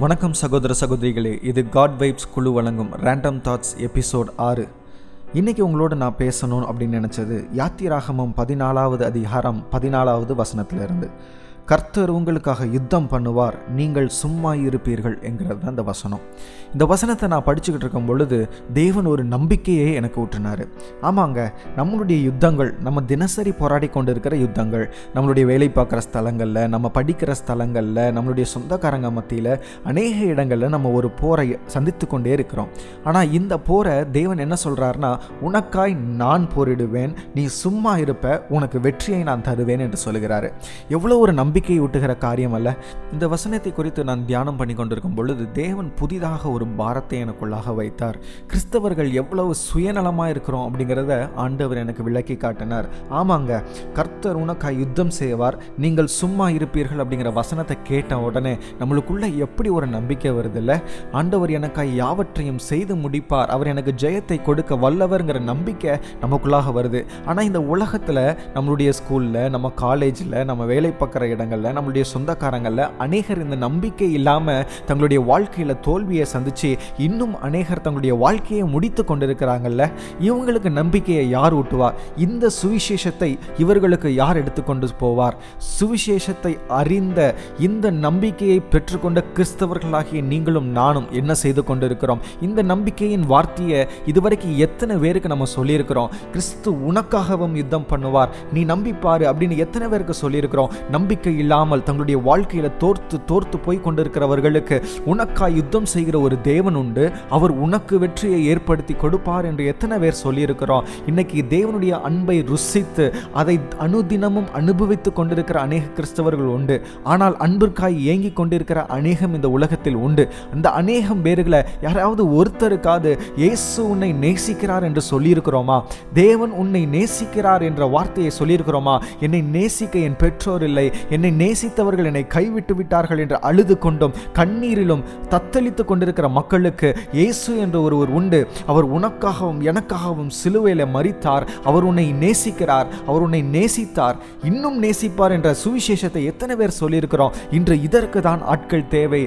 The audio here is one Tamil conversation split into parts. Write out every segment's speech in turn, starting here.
வணக்கம் சகோதர சகோதரிகளே இது காட் வைப்ஸ் குழு வழங்கும் ரேண்டம் தாட்ஸ் எபிசோட் ஆறு. இன்னைக்கு உங்களோட நான் பேசணும் அப்படின்னு நினச்சது யாத்திராகமம் பதினாலாவது அதிகாரம் பதினாலாவது வசனத்திலிருந்து. கர்த்தர் உங்களுக்காக யுத்தம் பண்ணுவார். நீங்கள் சும்மா இருப்பீர்கள் என்கிறது தான் இந்த வசனம். இந்த வசனத்தை நான் படிச்சுக்கிட்டு இருக்கும் பொழுது தேவன் ஒரு நம்பிக்கையை எனக்கு ஊற்றினார் ஆமாங்க நம்மளுடைய யுத்தங்கள் நம்ம தினசரி போராடி கொண்டு இருக்கிற யுத்தங்கள் நம்மளுடைய வேலை பார்க்குற ஸ்தலங்களில் நம்ம படிக்கிற ஸ்தலங்களில் நம்மளுடைய சொந்தக்காரங்க மத்தியில் அநேக இடங்களில் நம்ம ஒரு போரை சந்தித்து கொண்டே இருக்கிறோம். ஆனால் இந்த போரை தேவன் என்ன சொல்கிறாருன்னா உனக்காய் நான் போரிடுவேன் நீ சும்மா இருப்ப உனக்கு வெற்றியை நான் தருவேன் என்று சொல்கிறாரு எவ்வளோ ஒரு நம்பிக்கை ஊட்டுகிற காரியம் அல்ல இந்த வசனத்தை குறித்து நான் தியானம் பண்ணி கொண்டிருக்கும் பொழுது தேவன் புதிதாக ஒரு பாரத்தை எனக்குள்ளாக வைத்தார். கிறிஸ்தவர்கள் எவ்வளவு சுயநலமாக இருக்கிறோம் அப்படிங்கிறத ஆண்டவர் எனக்கு விளக்கி காட்டினார். ஆமாங்க கர்த்தர் உனக்காய் யுத்தம் செய்வார். நீங்கள் சும்மா இருப்பீர்கள் அப்படிங்கிற வசனத்தை கேட்ட உடனே நம்மளுக்குள்ள எப்படி ஒரு நம்பிக்கை வருதில்ல? ஆண்டவர் எனக்காய் யாவற்றையும் செய்து முடிப்பார். அவர் எனக்கு ஜெயத்தை கொடுக்க வல்லவர்ங்கிற நம்பிக்கை நமக்குள்ளாக வருது. ஆனால் இந்த உலகத்தில் நம்மளுடைய ஸ்கூலில் நம்ம காலேஜில் நம்ம வேலை பார்க்குற இடங்களில் நம்மளுடைய சொந்தக்காரங்களில் அநேகர் இந்த நம்பிக்கை இல்லாமல் தங்களுடைய வாழ்க்கையில் தோல்வியை சந்தித்து இன்னும் அநேகர் தங்களுடைய வாழ்க்கையை முடித்து கொண்டிருக்கிறாங்கல்ல இவங்களுக்கு நம்பிக்கையை யார் ஊட்டுவார் இந்த சுவிசேஷத்தை இவர்களுக்கு யார் எடுத்துக்கொண்டு போவார்? சுவிசேஷத்தை அறிந்த இந்த நம்பிக்கையை பெற்றுக்கொண்ட கிறிஸ்தவர்களாகிய நீங்களும் நானும் என்ன செய்து கொண்டிருக்கிறோம்? இந்த நம்பிக்கையின் வார்த்தையை இதுவரைக்கும் எத்தனை பேருக்கு நம்ம சொல்லியிருக்கிறோம்? கிறிஸ்து உனக்காகவும் யுத்தம் பண்ணுவார் நீ நம்பிப்பாரு அப்படின்னு எத்தனை பேருக்கு சொல்லியிருக்கிறோம்? நம்பிக்கை இல்லாமல் தங்களுடைய வாழ்க்கையில தோர்த்து தோர்த்து போய் கொண்டிருக்கிறவர்களுக்கு உனக்காய் யுத்தம் செய்கிற ஒரு தேவன் உண்டு. அவர் உனக்கு வெற்றியை ஏற்படுத்தி கொடுப்பார் என்று எத்தனை பேர் சொல்லியிருக்கிறோம். இன்னைக்கு தேவனுடைய அன்பை ருசித்து அதை அனுதினமும் அனுபவித்து கொண்டிருக்கிற அநேக கிறிஸ்தவர்கள் உண்டு. ஆனால் அன்பிற்காய் ஏங்கி கொண்டிருக்கிற அநேகம் இந்த உலகத்தில் உண்டு. அந்த அநேகம் பேர்களை யாராவது ஒருத்தருக்காவது இயேசு உன்னை நேசிக்கிறார் என்று சொல்லியிருக்கிறோமா? தேவன் உன்னை நேசிக்கிறார் என்ற வார்த்தையை சொல்லியிருக்கிறோமா? என்னை நேசிக்க என் பெற்றோர் இல்லை என்னை நேசித்தவர்கள் என்னை கைவிட்டு விட்டார்கள் என்று அழுது கொண்டும் கண்ணீரிலும் தத்தளித்து கொண்டிருக்கிற மக்களுக்கு இயேசு என்ற ஒருவர் உண்டு. அவர் உனக்காகவும் எனக்காகவும் சிலுவையில் மறித்தார் அவர் உன்னை நேசிக்கிறார். அவர் உன்னை நேசித்தார். இன்னும் நேசிப்பார் என்ற சுவிசேஷத்தை எத்தனை பேர் சொல்லியிருக்கிறோம்? இன்று இதற்கு தான் ஆட்கள் தேவை.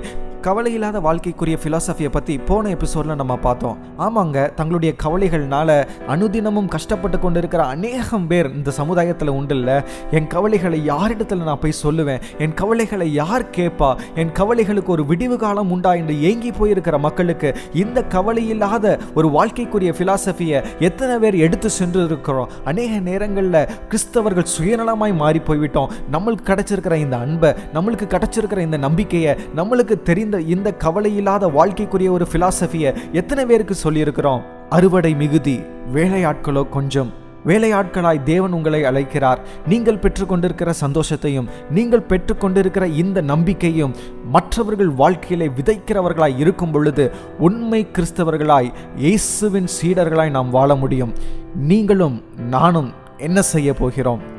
கவலையில்லாத வாழ்க்கைக்குரிய ஃபிலாசபியை பற்றி போன எபிசோடில் நம்ம பார்த்தோம். ஆமாங்க தங்களுடைய கவலைகள்னால அனுதினமும் கஷ்டப்பட்டு கொண்டு இருக்கிற அநேகம் பேர் இந்த சமுதாயத்தில் உண்டில்ல என் கவலைகளை யாரிடத்தில் நான் போய் சொல்லுவேன்? என் கவலைகளை யார் கேட்பா? என் கவலைகளுக்கு ஒரு விடிவு காலம் உண்டா என்று ஏங்கி போயிருக்கிற மக்களுக்கு இந்த கவலையில்லாத ஒரு வாழ்க்கைக்குரிய ஃபிலாசபியை எத்தனை பேர் எடுத்து சென்று இருக்கிறோம் அநேக நேரங்களில் கிறிஸ்தவர்கள் சுயநலமாய் மாறி போய்விட்டோம். நம்மளுக்கு கிடைச்சிருக்கிற இந்த அன்பை நம்மளுக்கு கிடைச்சிருக்கிற இந்த நம்பிக்கையை நம்மளுக்கு தெரிந்த இந்த கவலையில்லாத வாழ்க்கைக்குரிய ஒரு ஃபிலாசபியை எத்தனை பேருக்கு சொல்லியிருக்கிறோம்? அறுவடை மிகுதி வேலையாட்களோ கொஞ்சம். வேலையாட்களாய் தேவன் உங்களை அழைக்கிறார். நீங்கள் பெற்றுக்கொண்டிருக்கிற சந்தோஷத்தையும் நீங்கள் பெற்றுக்கொண்டிருக்கிற இந்த நம்பிக்கையும் மற்றவர்கள் வாழ்க்கையிலே விதைக்கிறவர்களாய் இருக்கும் பொழுது உண்மை கிறிஸ்தவர்களாய் இயேசுவின் சீடர்களாய் நாம் வாழ முடியும். நீங்களும் நானும் என்ன செய்ய போகிறோம்?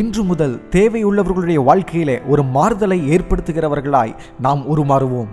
இன்று முதல் தேவையுள்ளவர்களுடைய வாழ்க்கையிலே ஒரு மாறுதலை ஏற்படுத்துகிறவர்களாய் நாம் உருமாறுவோம்.